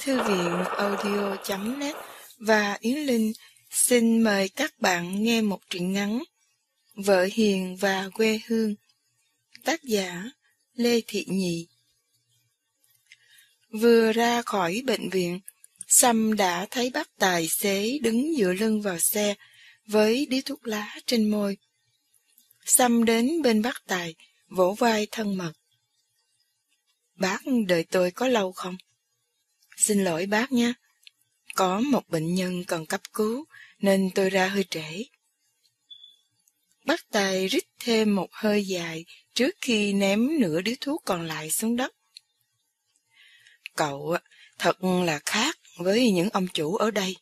Thư viện audio.net và Yến Linh xin mời các bạn nghe một truyện ngắn Vợ Hiền và quê hương Tác giả Lê Thị Nhị Vừa ra khỏi bệnh viện, Sâm đã thấy bác tài xế đứng dựa lưng vào xe với điếu thuốc lá trên môi. Sâm đến bên bác tài, vỗ vai thân mật. Bác đợi tôi có lâu không? Xin lỗi, bác nhé. Có một bệnh nhân cần cấp cứu, nên tôi ra hơi trễ. Bác Tài rít thêm một hơi dài trước khi ném nửa điếu thuốc còn lại xuống đất. Cậu thật là khác với những ông chủ ở đây.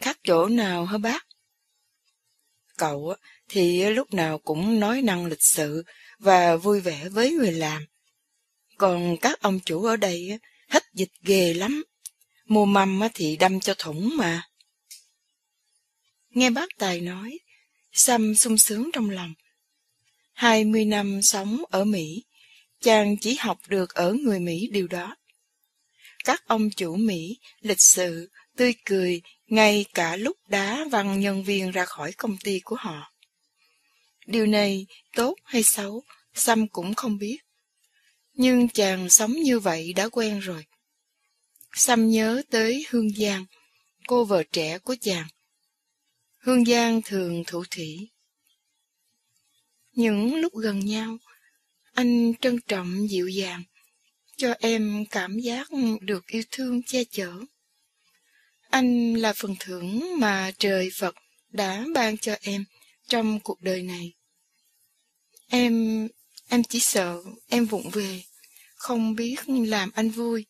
Khác chỗ nào hả bác? Cậu thì lúc nào cũng nói năng lịch sự và vui vẻ với người làm. Còn các ông chủ ở đây hết dịch ghê lắm. Mua mâm thì đâm cho thủng mà. Nghe bác Tài nói, sam sung sướng trong lòng. Hai mươi năm sống ở Mỹ, chàng chỉ học được ở người Mỹ điều đó. Các ông chủ Mỹ lịch sự, tươi cười, ngay cả lúc đá văng nhân viên ra khỏi công ty của họ. Điều này tốt hay xấu, sam cũng không biết. Nhưng chàng sống như vậy đã quen rồi. Sâm nhớ tới Hương Giang, cô vợ trẻ của chàng. Hương Giang thường thủ thủy. Những lúc gần nhau, anh trân trọng dịu dàng, cho em cảm giác được yêu thương che chở. Anh là phần thưởng mà trời Phật đã ban cho em trong cuộc đời này. Em, em chỉ sợ em vụng về, không biết làm anh vui.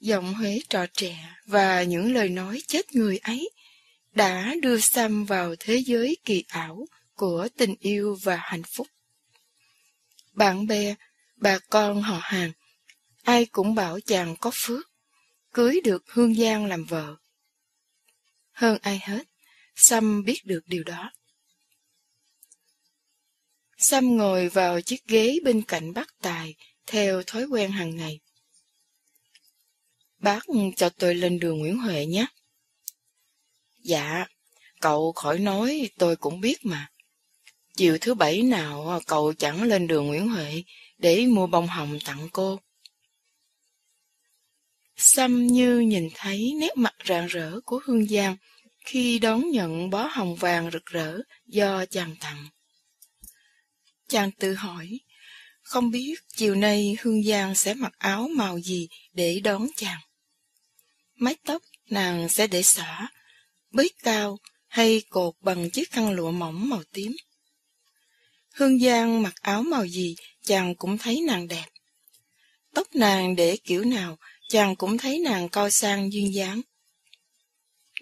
Giọng Huế trò trẻ và những lời nói chết người ấy đã đưa Sam vào thế giới kỳ ảo của tình yêu và hạnh phúc. Bạn bè, bà con họ hàng, ai cũng bảo chàng có phước, cưới được Hương Giang làm vợ. Hơn ai hết, Sam biết được điều đó. Sam ngồi vào chiếc ghế bên cạnh bác Tài theo thói quen hàng ngày. Bác cho tôi lên đường Nguyễn Huệ nhé. Dạ, cậu khỏi nói tôi cũng biết mà. Chiều thứ bảy nào cậu chẳng lên đường Nguyễn Huệ để mua bông hồng tặng cô. Xăm như nhìn thấy nét mặt rạng rỡ của Hương Giang khi đón nhận bó hồng vàng rực rỡ do chàng tặng. Chàng tự hỏi, không biết chiều nay Hương Giang sẽ mặc áo màu gì để đón chàng. Mái tóc nàng sẽ để xõa, bới cao hay cột bằng chiếc khăn lụa mỏng màu tím. Hương Giang mặc áo màu gì chàng cũng thấy nàng đẹp. Tóc nàng để kiểu nào chàng cũng thấy nàng coi sang duyên dáng.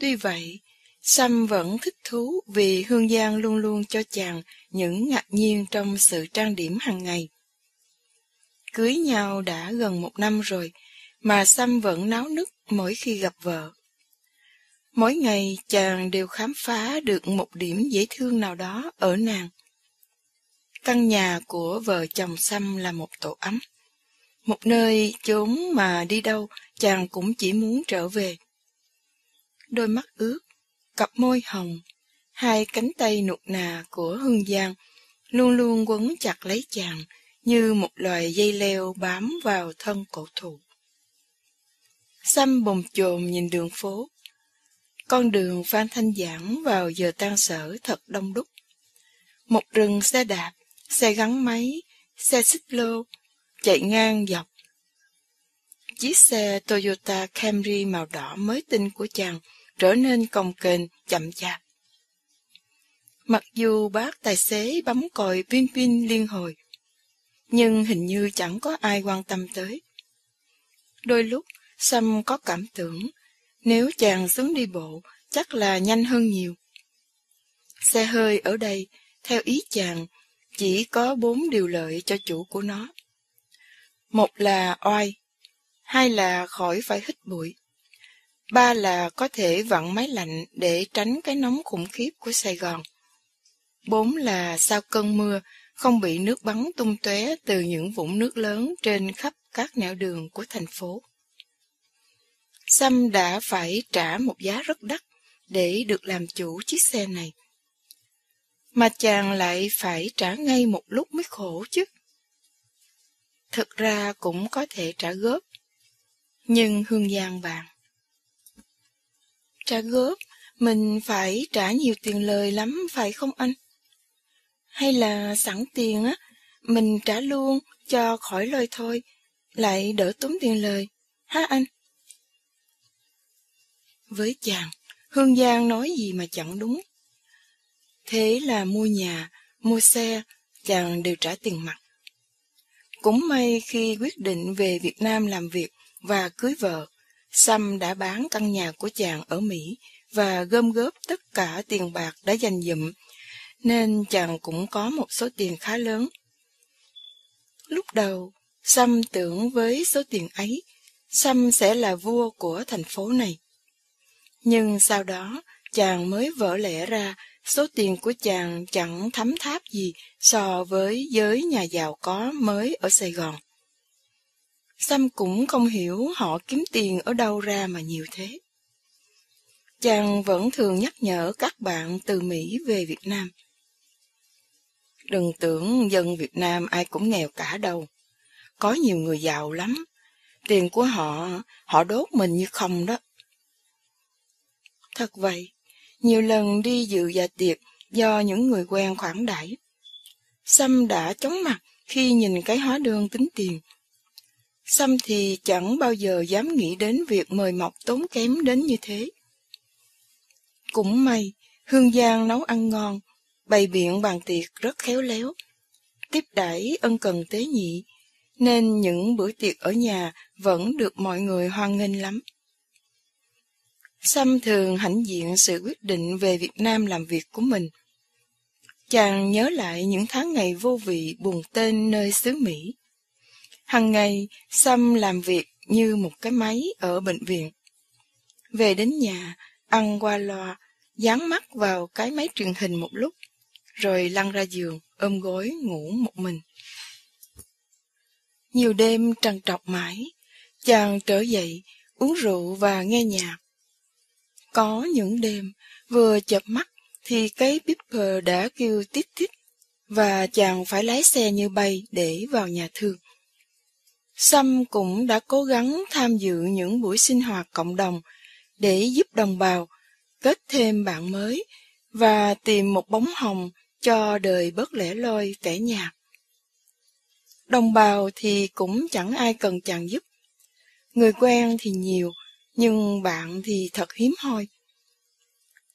Tuy vậy, Sam vẫn thích thú vì Hương Giang luôn luôn cho chàng những ngạc nhiên trong sự trang điểm hàng ngày. Cưới nhau đã gần một năm rồi, mà Sam vẫn náo nức mỗi khi gặp vợ. Mỗi ngày chàng đều khám phá được một điểm dễ thương nào đó ở nàng. Căn nhà của vợ chồng Sam là một tổ ấm. Một nơi chốn mà đi đâu chàng cũng chỉ muốn trở về. Đôi mắt ướt, cặp môi hồng, hai cánh tay nụt nà của Hương Giang luôn luôn quấn chặt lấy chàng như một loài dây leo bám vào thân cổ thụ. Xăm bồn chồn nhìn đường phố. Con đường Phan Thanh Giảng vào giờ tan sở thật đông đúc. Một rừng xe đạp, xe gắn máy, xe xích lô, chạy ngang dọc. Chiếc xe Toyota Camry màu đỏ mới tinh của chàng trở nên cồng kềnh, chậm chạp. Mặc dù bác tài xế bấm còi pin pin liên hồi, nhưng hình như chẳng có ai quan tâm tới. Đôi lúc, Sam có cảm tưởng, nếu chàng xuống đi bộ, chắc là nhanh hơn nhiều. Xe hơi ở đây, theo ý chàng, chỉ có bốn điều lợi cho chủ của nó. Một là oai, hai là khỏi phải hít bụi, ba là có thể vặn máy lạnh để tránh cái nóng khủng khiếp của Sài Gòn. Bốn là sau cơn mưa không bị nước bắn tung tóe từ những vũng nước lớn trên khắp các nẻo đường của thành phố. Sâm đã phải trả một giá rất đắt để được làm chủ chiếc xe này. Mà chàng lại phải trả ngay một lúc mới khổ chứ. Thực ra cũng có thể trả góp, nhưng Hương Giang vàng. Trả góp, mình phải trả nhiều tiền lời lắm phải không anh? Hay là sẵn tiền á, mình trả luôn cho khỏi lời thôi, lại đỡ tốn tiền lời, ha anh? Với chàng, Hương Giang nói gì mà chẳng đúng. Thế là mua nhà, mua xe, chàng đều trả tiền mặt. Cũng may khi quyết định về Việt Nam làm việc và cưới vợ, Sam đã bán căn nhà của chàng ở Mỹ và gom góp tất cả tiền bạc đã dành dụm, nên chàng cũng có một số tiền khá lớn. Lúc đầu, Sam tưởng với số tiền ấy, Sam sẽ là vua của thành phố này. Nhưng sau đó, chàng mới vỡ lẽ ra số tiền của chàng chẳng thấm tháp gì so với giới nhà giàu có mới ở Sài Gòn. Sam cũng không hiểu họ kiếm tiền ở đâu ra mà nhiều thế. Chàng vẫn thường nhắc nhở các bạn từ Mỹ về Việt Nam. Đừng tưởng dân Việt Nam ai cũng nghèo cả đâu. Có nhiều người giàu lắm. Tiền của họ, họ đốt mình như không đó. Thật vậy, nhiều lần đi dự dạ tiệc do những người quen khoản đãi. Sâm đã chóng mặt khi nhìn cái hóa đơn tính tiền. Sâm thì chẳng bao giờ dám nghĩ đến việc mời mọc tốn kém đến như thế. Cũng may, Hương Giang nấu ăn ngon, bày biện bàn tiệc rất khéo léo. Tiếp đãi ân cần tế nhị, nên những bữa tiệc ở nhà vẫn được mọi người hoan nghênh lắm. sam thường hãnh diện sự quyết định về Việt Nam làm việc của mình. Chàng nhớ lại những tháng ngày vô vị buồn tên nơi xứ Mỹ. Hằng ngày, sam làm việc như một cái máy ở bệnh viện. Về đến nhà, ăn qua loa, dán mắt vào cái máy truyền hình một lúc, rồi lăn ra giường, ôm gối ngủ một mình. Nhiều đêm trằn trọc mãi, chàng trở dậy, uống rượu và nghe nhạc. Có những đêm, vừa chập mắt thì cái beeper đã kêu tít tít và chàng phải lái xe như bay để vào nhà thương. Sâm cũng đã cố gắng tham dự những buổi sinh hoạt cộng đồng để giúp đồng bào kết thêm bạn mới và tìm một bóng hồng cho đời bớt lẻ loi vẻ nhạt. Đồng bào thì cũng chẳng ai cần chàng giúp. Người quen thì nhiều, nhưng bạn thì thật hiếm hoi.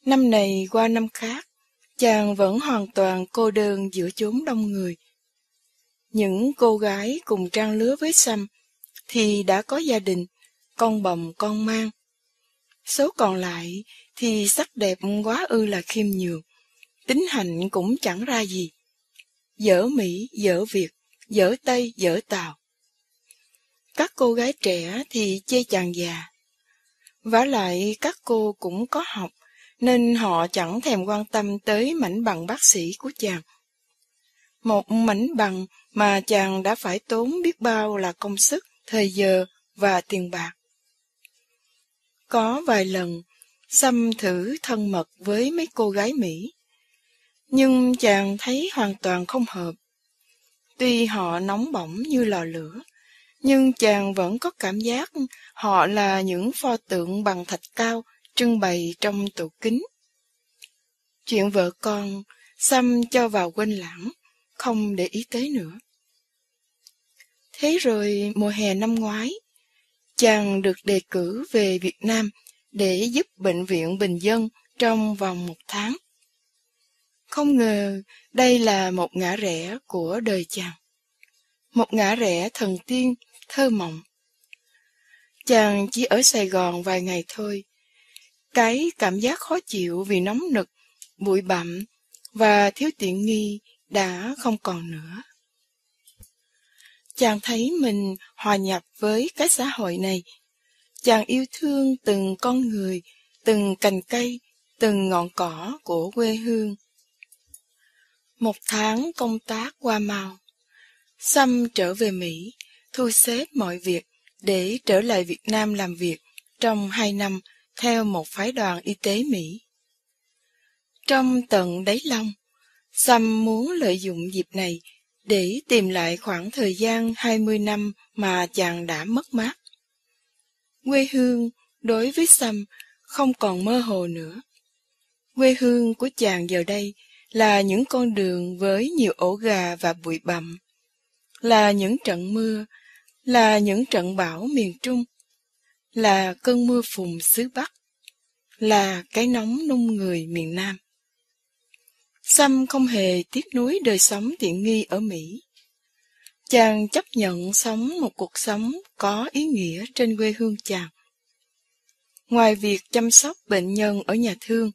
Năm này qua năm khác, chàng vẫn hoàn toàn cô đơn giữa chốn đông người. Những cô gái cùng trang lứa với Sam thì đã có gia đình, con bồng con mang. Số còn lại thì sắc đẹp quá ư là khiêm nhường, tính hạnh cũng chẳng ra gì. Dở Mỹ, dở Việt, dở Tây, dở Tàu. Các cô gái trẻ thì chê chàng già, vả lại các cô cũng có học, nên họ chẳng thèm quan tâm tới mảnh bằng bác sĩ của chàng. Một mảnh bằng mà chàng đã phải tốn biết bao là công sức, thời giờ và tiền bạc. Có vài lần, xâm thử thân mật với mấy cô gái Mỹ, nhưng chàng thấy hoàn toàn không hợp. Tuy họ nóng bỏng như lò lửa, nhưng chàng vẫn có cảm giác họ là những pho tượng bằng thạch cao trưng bày trong tủ kính. Chuyện vợ con, xăm cho vào quên lãng, không để ý tới nữa. Thế rồi mùa hè năm ngoái, chàng được đề cử về Việt Nam để giúp Bệnh viện Bình Dân trong vòng một tháng. Không ngờ đây là một ngã rẽ của đời chàng. Một ngã rẽ thần tiên, thơ mộng. Chàng chỉ ở Sài Gòn vài ngày thôi. Cái cảm giác khó chịu vì nóng nực, bụi bặm và thiếu tiện nghi đã không còn nữa. Chàng thấy mình hòa nhập với cái xã hội này. Chàng yêu thương từng con người, từng cành cây, từng ngọn cỏ của quê hương. Một tháng công tác qua Mao, Xăm trở về Mỹ, thu xếp mọi việc để trở lại Việt Nam làm việc trong hai năm theo một phái đoàn y tế Mỹ. Trong tận đáy lòng, Sam muốn lợi dụng dịp này để tìm lại khoảng thời gian 20 năm mà chàng đã mất mát. Quê hương đối với Sam không còn mơ hồ nữa. Quê hương của chàng giờ đây là những con đường với nhiều ổ gà và bụi bặm, là những trận mưa, là những trận bão miền Trung, là cơn mưa phùn xứ Bắc, là cái nóng nung người miền Nam. Sam không hề tiếc nuối đời sống tiện nghi ở Mỹ. Chàng chấp nhận sống một cuộc sống có ý nghĩa trên quê hương chàng. Ngoài việc chăm sóc bệnh nhân ở nhà thương,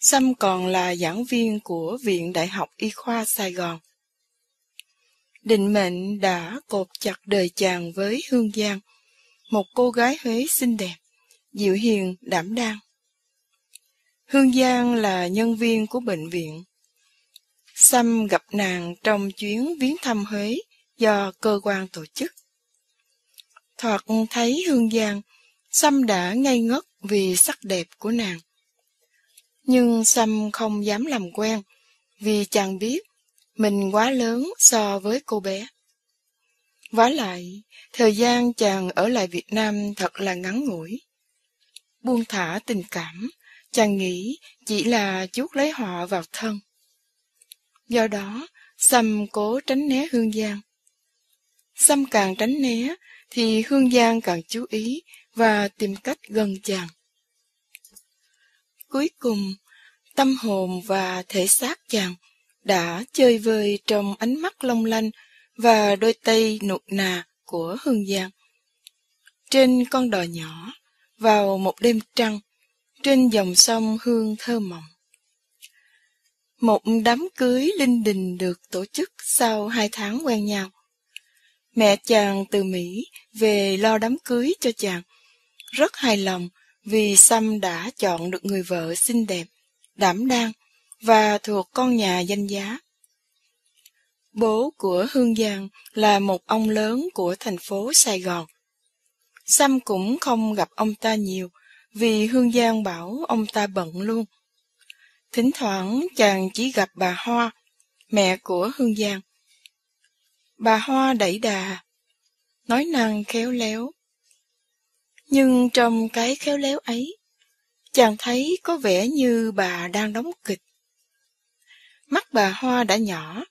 Sam còn là giảng viên của Viện Đại học Y khoa Sài Gòn. Định mệnh đã cột chặt đời chàng với Hương Giang, một cô gái Huế xinh đẹp, dịu hiền, đảm đang. Hương Giang là nhân viên của bệnh viện. Sam gặp nàng trong chuyến viếng thăm Huế do cơ quan tổ chức. Thoạt thấy Hương Giang, Sam đã ngây ngất vì sắc đẹp của nàng. Nhưng sâm không dám làm quen, vì chàng biết mình quá lớn so với cô bé. Vả lại, thời gian chàng ở lại Việt Nam thật là ngắn ngủi. Buông thả tình cảm, chàng nghĩ chỉ là chút lấy họ vào thân. Do đó, Sâm cố tránh né Hương Giang. Sâm càng tránh né, thì Hương Giang càng chú ý và tìm cách gần chàng. Cuối cùng, tâm hồn và thể xác chàng đã chơi vơi trong ánh mắt long lanh và đôi tay nụt nà của Hương Giang. Trên con đò nhỏ, vào một đêm trăng, trên dòng sông hương thơ mộng. Một đám cưới linh đình được tổ chức sau hai tháng quen nhau. Mẹ chàng từ Mỹ về lo đám cưới cho chàng. Rất hài lòng vì Sam đã chọn được người vợ xinh đẹp, đảm đang và thuộc con nhà danh giá. Bố của Hương Giang là một ông lớn của thành phố Sài Gòn. Sam cũng không gặp ông ta nhiều vì Hương Giang bảo ông ta bận luôn. Thỉnh thoảng chàng chỉ gặp bà Hoa, mẹ của Hương Giang. Bà Hoa đẩy đà, nói năng khéo léo. Nhưng trong cái khéo léo ấy, chàng thấy có vẻ như bà đang đóng kịch. Mắt bà Hoa đã nhỏ,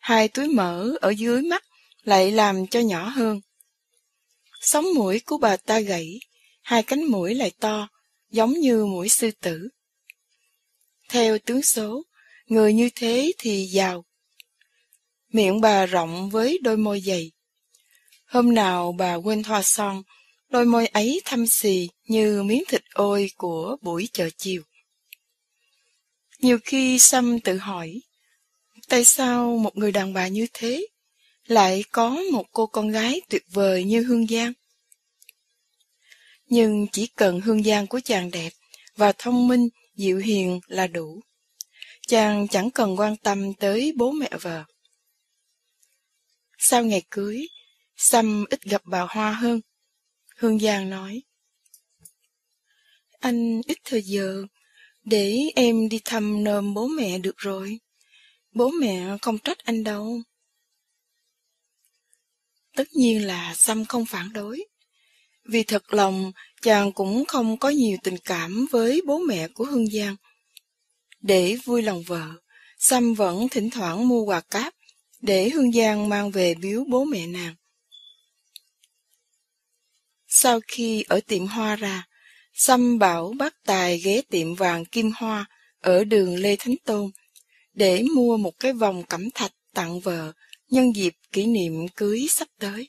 hai túi mỡ ở dưới mắt lại làm cho nhỏ hơn. Sống mũi của bà ta gãy, hai cánh mũi lại to, giống như mũi sư tử. Theo tướng số, người như thế thì giàu. Miệng bà rộng với đôi môi dày. Hôm nào bà quên thoa son, đôi môi ấy thâm xì như miếng thịt ôi của buổi chợ chiều. Nhiều khi Sâm tự hỏi, tại sao một người đàn bà như thế lại có một cô con gái tuyệt vời như Hương Giang? Nhưng chỉ cần Hương Giang của chàng đẹp và thông minh dịu hiền là đủ. Chàng chẳng cần quan tâm tới bố mẹ vợ. Sau ngày cưới, Sâm ít gặp bà Hoa hơn. Hương Giang nói, Anh ít thời giờ, để em đi thăm nôm bố mẹ được rồi. Bố mẹ không trách anh đâu. Tất nhiên là Sâm không phản đối. Vì thật lòng, chàng cũng không có nhiều tình cảm với bố mẹ của Hương Giang. Để vui lòng vợ, Sâm vẫn thỉnh thoảng mua quà cáp để Hương Giang mang về biếu bố mẹ nàng. Sau khi ở tiệm hoa ra, Sâm bảo bác Tài ghé tiệm vàng Kim Hoa ở đường Lê Thánh Tôn để mua một cái vòng cẩm thạch tặng vợ nhân dịp kỷ niệm cưới sắp tới.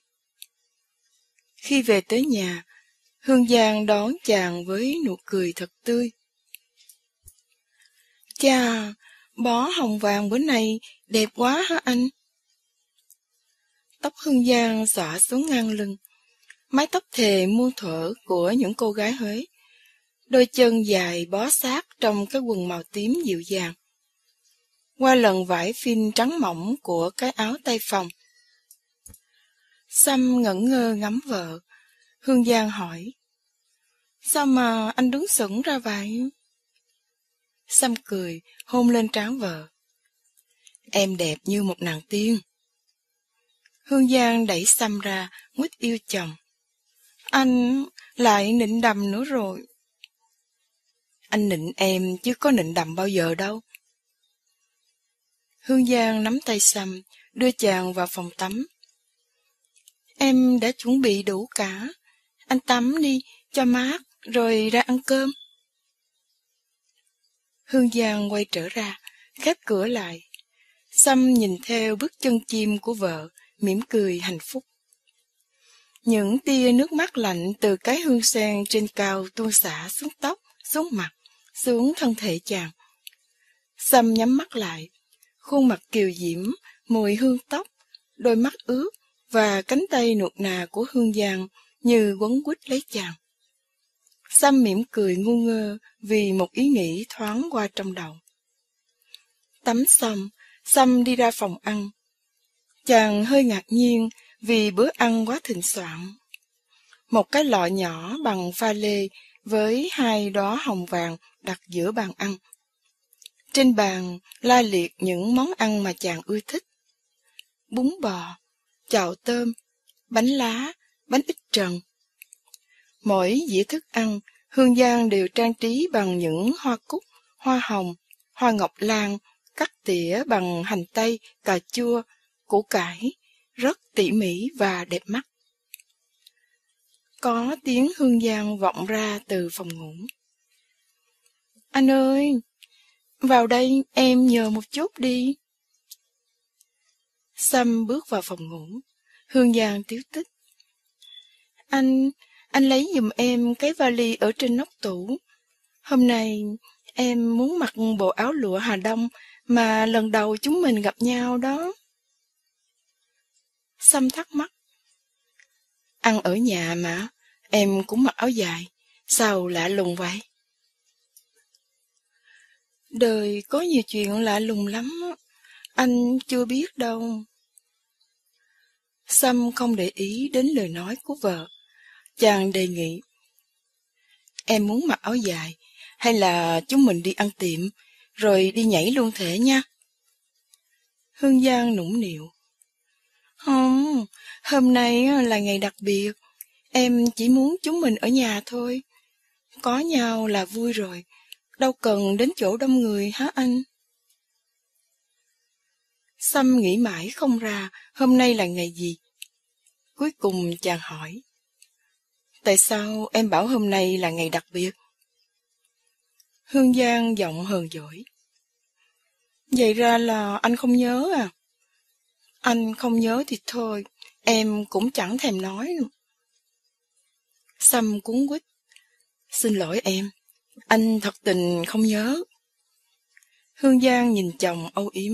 Khi về tới nhà, Hương Giang đón chàng với nụ cười thật tươi. Chà, bó hồng vàng bữa nay đẹp quá hả anh? Tóc Hương Giang xõa xuống ngang lưng, mái tóc thề muôn thuở của những cô gái Huế, đôi chân dài bó sát trong cái quần màu tím dịu dàng. qua lần vải phin trắng mỏng của cái áo tay phòng. sam ngẩn ngơ ngắm vợ. Hương Giang hỏi. Sao mà anh đứng sững ra vậy? sam cười, hôn lên trán vợ. Em đẹp như một nàng tiên. Hương Giang đẩy sam ra, nguyết yêu chồng. Anh lại nịnh đầm nữa rồi. Anh nịnh em chứ có nịnh đầm bao giờ đâu. Hương Giang nắm tay sầm đưa chàng vào phòng tắm. Em đã chuẩn bị đủ cả. Anh tắm đi, cho mát, rồi ra ăn cơm. Hương Giang quay trở ra, khép cửa lại. Sâm nhìn theo bước chân chim của vợ, mỉm cười hạnh phúc. Những tia nước mắt lạnh từ cái hương sen trên cao tuôn xả xuống tóc, xuống mặt, xuống thân thể chàng. Sâm nhắm mắt lại, khuôn mặt kiều diễm, mùi hương tóc, đôi mắt ướt và cánh tay nuột nà của Hương Giang như quấn quýt lấy chàng. Sâm mỉm cười ngu ngơ vì một ý nghĩ thoáng qua trong đầu. Tắm xong, Sâm đi ra phòng ăn. Chàng hơi ngạc nhiên vì bữa ăn quá thịnh soạn. Một cái lọ nhỏ bằng pha lê với hai đóa hồng vàng đặt giữa bàn ăn. Trên bàn la liệt những món ăn mà chàng ưa thích. Bún bò, chảo tôm, bánh lá, bánh ít trần. Mỗi dĩa thức ăn, Hương Giang đều trang trí bằng những hoa cúc, hoa hồng, hoa ngọc lan, cắt tỉa bằng hành tây, cà chua, củ cải, rất tỉ mỉ và đẹp mắt. Có tiếng Hương Giang vọng ra từ phòng ngủ. Anh ơi, vào đây em nhờ một chút đi. Sâm bước vào phòng ngủ. Hương Giang tiếu tích. Anh, anh lấy giùm em cái vali ở trên nóc tủ. Hôm nay em muốn mặc bộ áo lụa Hà Đông mà lần đầu chúng mình gặp nhau đó. Sâm thắc mắc. Ăn ở nhà mà, em cũng mặc áo dài, sao lạ lùng vậy? Đời có nhiều chuyện lạ lùng lắm, anh chưa biết đâu. Sâm không để ý đến lời nói của vợ. Chàng đề nghị. Em muốn mặc áo dài, hay là chúng mình đi ăn tiệm, rồi đi nhảy luôn thể nha. Hương Giang nũng nịu. Không, hôm nay là ngày đặc biệt. Em chỉ muốn chúng mình ở nhà thôi. Có nhau là vui rồi. Đâu cần đến chỗ đông người hả anh? Xăm nghĩ mãi không ra hôm nay là ngày gì. Cuối cùng chàng hỏi. Tại sao em bảo hôm nay là ngày đặc biệt? Hương Giang giọng hờn dỗi. Vậy ra là anh không nhớ à? Anh không nhớ thì thôi, em cũng chẳng thèm nói. Sâm cuốn quýt. Xin lỗi em, anh thật tình không nhớ. Hương Giang nhìn chồng âu yếm.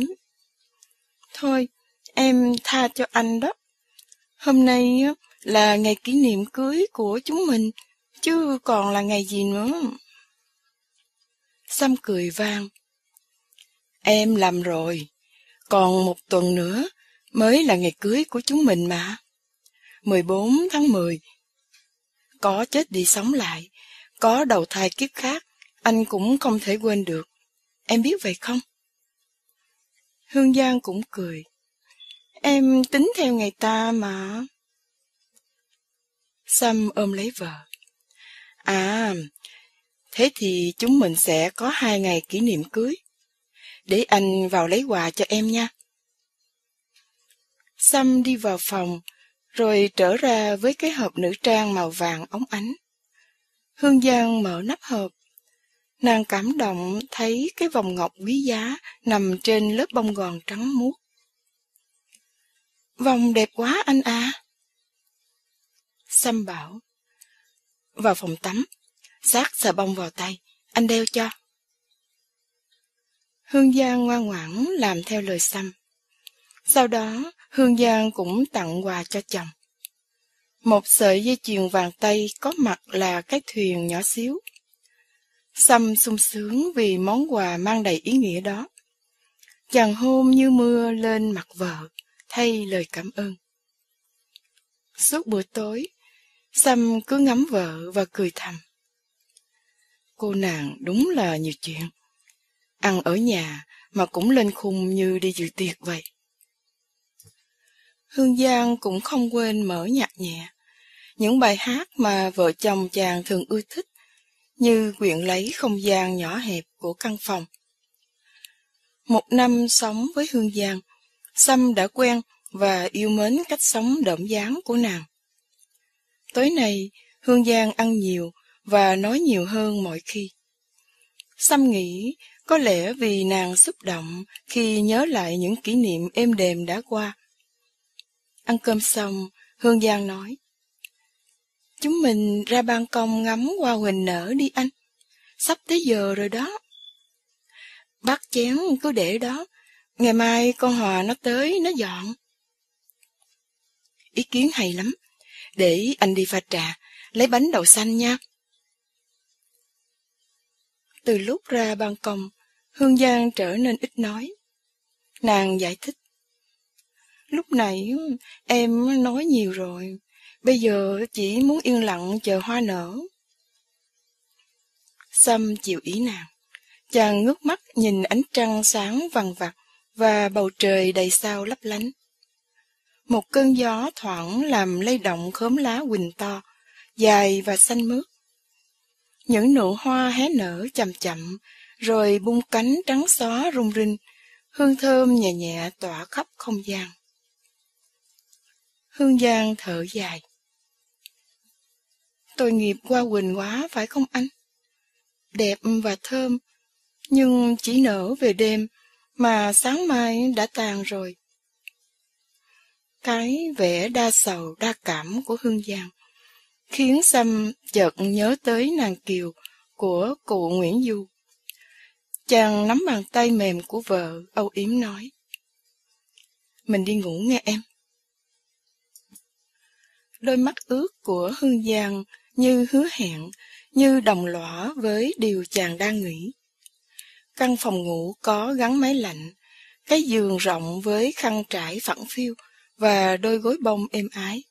Thôi, em tha cho anh đó. Hôm nay là ngày kỷ niệm cưới của chúng mình, chứ còn là ngày gì nữa. Sâm cười vang. Em làm rồi, còn một tuần nữa mới là ngày cưới của chúng mình mà. 14 tháng 10 Có chết đi sống lại, có đầu thai kiếp khác, anh cũng không thể quên được. Em biết vậy không? Hương Giang cũng cười. Em tính theo ngày ta mà. Sam ôm lấy vợ. À, thế thì chúng mình sẽ có hai ngày kỷ niệm cưới. Để anh vào lấy quà cho em nha. Sam đi vào phòng, rồi trở ra với cái hộp nữ trang màu vàng óng ánh. Hương Giang mở nắp hộp. Nàng cảm động thấy cái vòng ngọc quý giá nằm trên lớp bông gòn trắng muốt. Vòng đẹp quá anh à. Sam bảo. Vào phòng tắm, sát xà bông vào tay, anh đeo cho. Hương Giang ngoan ngoãn làm theo lời Sam. Sau đó, Hương Giang cũng tặng quà cho chồng. Một sợi dây chuyền vàng tây có mặt là cái thuyền nhỏ xíu. Xăm sung sướng vì món quà mang đầy ý nghĩa đó. chàng hôn như mưa lên mặt vợ, thay lời cảm ơn. Suốt bữa tối, Xăm cứ ngắm vợ và cười thầm. Cô nàng đúng là nhiều chuyện. Ăn ở nhà mà cũng lên khung như đi dự tiệc vậy. Hương Giang cũng không quên mở nhạc nhẹ. Những bài hát mà vợ chồng chàng thường ưa thích, như quyện lấy không gian nhỏ hẹp của căn phòng. Một năm sống với Hương Giang, Sâm đã quen và yêu mến cách sống đậm dáng của nàng. Tối nay, Hương Giang ăn nhiều và nói nhiều hơn mọi khi. Sâm nghĩ có lẽ vì nàng xúc động khi nhớ lại những kỷ niệm êm đềm đã qua. Ăn cơm xong, Hương Giang nói. Chúng mình ra ban công ngắm hoa huỳnh nở đi anh. Sắp tới giờ rồi đó. Bát chén cứ để đó. Ngày mai con Hòa nó tới, nó dọn. Ý kiến hay lắm. Để anh đi pha trà, lấy bánh đậu xanh nha. Từ lúc ra ban công, Hương Giang trở nên ít nói. Nàng giải thích. Lúc nãy em nói nhiều rồi, bây giờ chỉ muốn yên lặng chờ hoa nở. Sâm chịu ý nàng. Chàng ngước mắt nhìn ánh trăng sáng vằn vặt và bầu trời đầy sao lấp lánh. Một cơn gió thoảng làm lay động khóm lá quỳnh to, dài và xanh mướt. Những nụ hoa hé nở chậm chậm, rồi bung cánh trắng xóa rung rinh, hương thơm nhẹ nhẹ tỏa khắp không gian. Hương Giang thở dài. Tội nghiệp qua quỳnh quá phải không anh? Đẹp và thơm, nhưng chỉ nở về đêm, mà sáng mai đã tàn rồi. Cái vẻ đa sầu đa cảm của Hương Giang khiến Sâm chợt nhớ tới nàng Kiều của cụ Nguyễn Du. Chàng nắm bàn tay mềm của vợ, âu yếm nói. Mình đi ngủ nghe em. Đôi mắt ướt của Hương Giang như hứa hẹn, như đồng lõa với điều chàng đang nghĩ. Căn phòng ngủ có gắn máy lạnh, cái giường rộng với khăn trải phẳng phiu và đôi gối bông êm ái.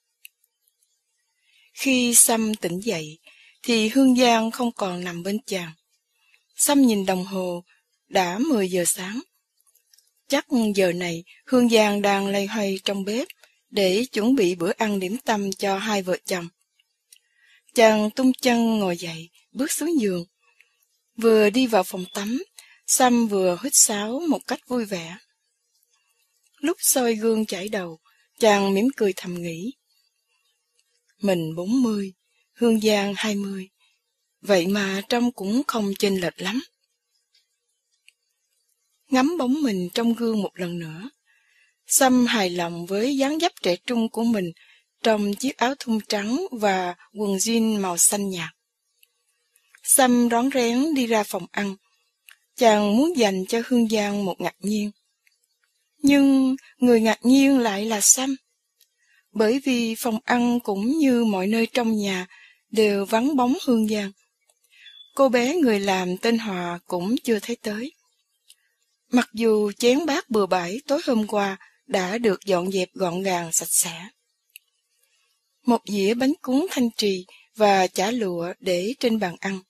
Khi Sâm tỉnh dậy, thì Hương Giang không còn nằm bên chàng. Sâm nhìn đồng hồ, đã 10 giờ sáng. Chắc giờ này Hương Giang đang lay hoay trong bếp để chuẩn bị bữa ăn điểm tâm cho hai vợ chồng. Chàng tung chân ngồi dậy, bước xuống giường. Vừa đi vào phòng tắm, Sam vừa hít sáo một cách vui vẻ. Lúc soi gương chảy đầu, chàng mỉm cười thầm nghĩ. Mình bốn mươi, Hương Giang hai mươi, vậy mà trông cũng không chênh lệch lắm. Ngắm bóng mình trong gương một lần nữa, Sâm hài lòng với dáng dấp trẻ trung của mình trong chiếc áo thun trắng và quần jean màu xanh nhạt. Sâm rón rén đi ra phòng ăn. Chàng muốn dành cho Hương Giang một ngạc nhiên. Nhưng người ngạc nhiên lại là Sâm. Bởi vì phòng ăn cũng như mọi nơi trong nhà đều vắng bóng Hương Giang. Cô bé người làm tên Hòa cũng chưa thấy tới. Mặc dù chén bát bừa bãi tối hôm qua đã được dọn dẹp gọn gàng sạch sẽ. Một dĩa bánh cuốn thanh trì và chả lụa để trên bàn ăn.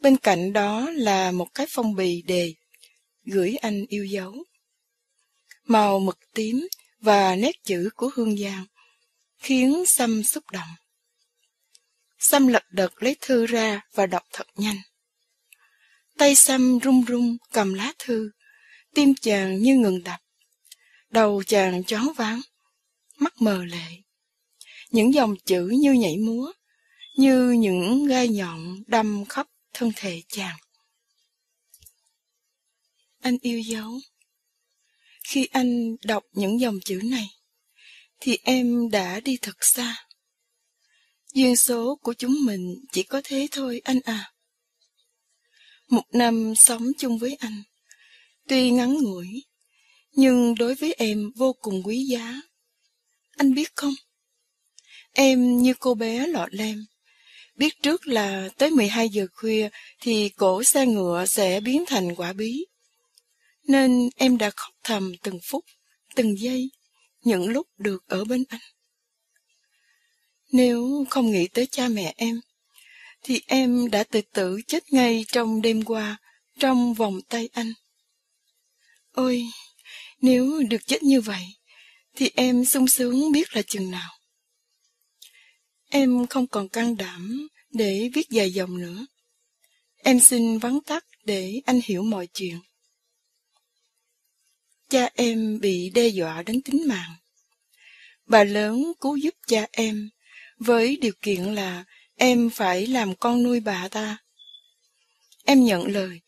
Bên cạnh đó là một cái phong bì đề, gửi anh yêu dấu. Màu mực tím và nét chữ của Hương Giang khiến Sâm xúc động. Sâm lật đật lấy thư ra và đọc thật nhanh. Tay Sâm run run cầm lá thư, tim chàng như ngừng đập. Đầu chàng chóng váng, mắt mờ lệ. Những dòng chữ như nhảy múa, như những gai nhọn đâm khắp thân thể chàng. Anh yêu dấu. Khi anh đọc những dòng chữ này, thì em đã đi thật xa. Duyên số của chúng mình chỉ có thế thôi anh à. Một năm sống chung với anh, tuy ngắn ngủi, nhưng đối với em vô cùng quý giá. Anh biết không? Em như cô bé lọ lem, biết trước là tới 12 giờ khuya thì cổ xe ngựa sẽ biến thành quả bí. nên em đã khóc thầm từng phút, từng giây, những lúc được ở bên anh. Nếu không nghĩ tới cha mẹ em, thì em đã tự tử chết ngay trong đêm qua, trong vòng tay anh. Ôi, nếu được chết như vậy, thì em sung sướng biết là chừng nào. Em không còn can đảm để viết dài dòng nữa. Em xin vắn tắt để anh hiểu mọi chuyện. Cha em bị đe dọa đến tính mạng. Bà lớn cứu giúp cha em với điều kiện là em phải làm con nuôi bà ta. Em nhận lời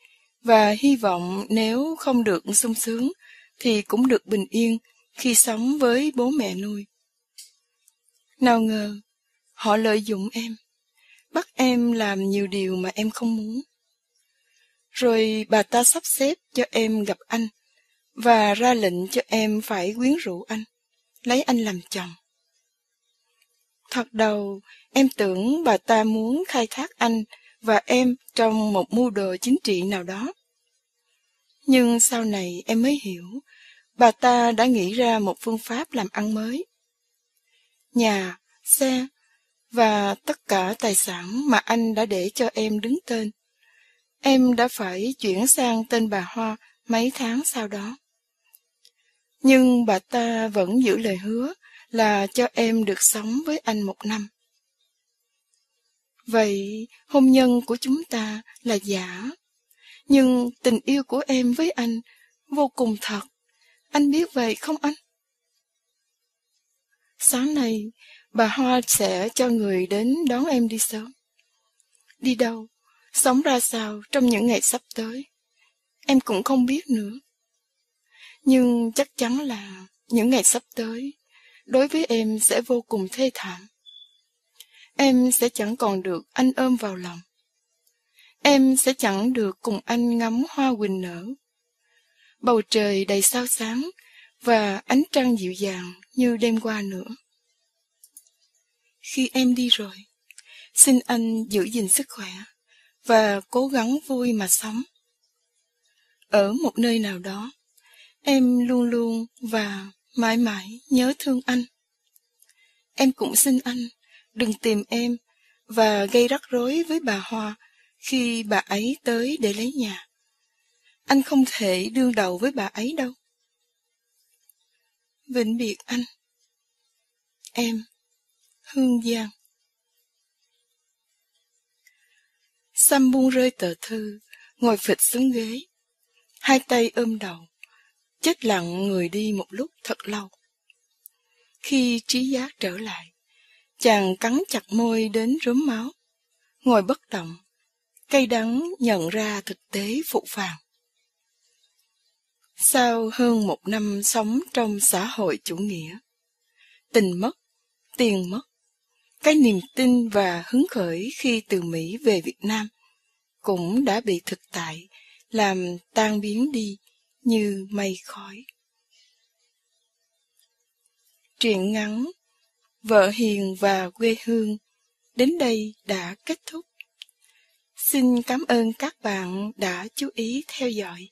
và hy vọng nếu không được sung sướng thì cũng được bình yên khi sống với bố mẹ nuôi. Nào ngờ, họ lợi dụng em, bắt em làm nhiều điều mà em không muốn. Rồi bà ta sắp xếp cho em gặp anh và ra lệnh cho em phải quyến rũ anh, lấy anh làm chồng. Thật đầu, em tưởng bà ta muốn khai thác anh và em trong một mưu đồ chính trị nào đó. Nhưng sau này em mới hiểu, bà ta đã nghĩ ra một phương pháp làm ăn mới. Nhà, xe và tất cả tài sản mà anh đã để cho em đứng tên. Em đã phải chuyển sang tên bà Hoa mấy tháng sau đó. Nhưng bà ta vẫn giữ lời hứa là cho em được sống với anh một năm. Vậy hôn nhân của chúng ta là giả, nhưng tình yêu của em với anh vô cùng thật. Anh biết vậy không anh? Sáng nay, bà Hoa sẽ cho người đến đón em đi sớm. Đi đâu, sống ra sao trong những ngày sắp tới, em cũng không biết nữa. Nhưng chắc chắn là những ngày sắp tới, đối với em sẽ vô cùng thê thảm. Em sẽ chẳng còn được anh ôm vào lòng. Em sẽ chẳng được cùng anh ngắm hoa quỳnh nở. Bầu trời đầy sao sáng và ánh trăng dịu dàng như đêm qua nữa. Khi em đi rồi, xin anh giữ gìn sức khỏe và cố gắng vui mà sống. Ở một nơi nào đó, em luôn luôn và mãi mãi nhớ thương anh. Em cũng xin anh đừng tìm em và gây rắc rối với bà Hoa khi bà ấy tới để lấy nhà. Anh không thể đương đầu với bà ấy đâu. Vĩnh biệt anh. Em, Hương Giang. Sam buông rơi tờ thư, ngồi phịch xuống ghế. Hai tay ôm đầu, chết lặng người đi một lúc thật lâu. Khi trí giác trở lại, chàng cắn chặt môi đến rớm máu, ngồi bất động, cây đắng nhận ra thực tế phụ phàng. Sau hơn một năm sống trong xã hội chủ nghĩa, tình mất, tiền mất, cái niềm tin và hứng khởi khi từ Mỹ về Việt Nam cũng đã bị thực tại làm tan biến đi như mây khói. Truyện ngắn Vợ Hiền và quê hương đến đây đã kết thúc. Xin cảm ơn các bạn đã chú ý theo dõi.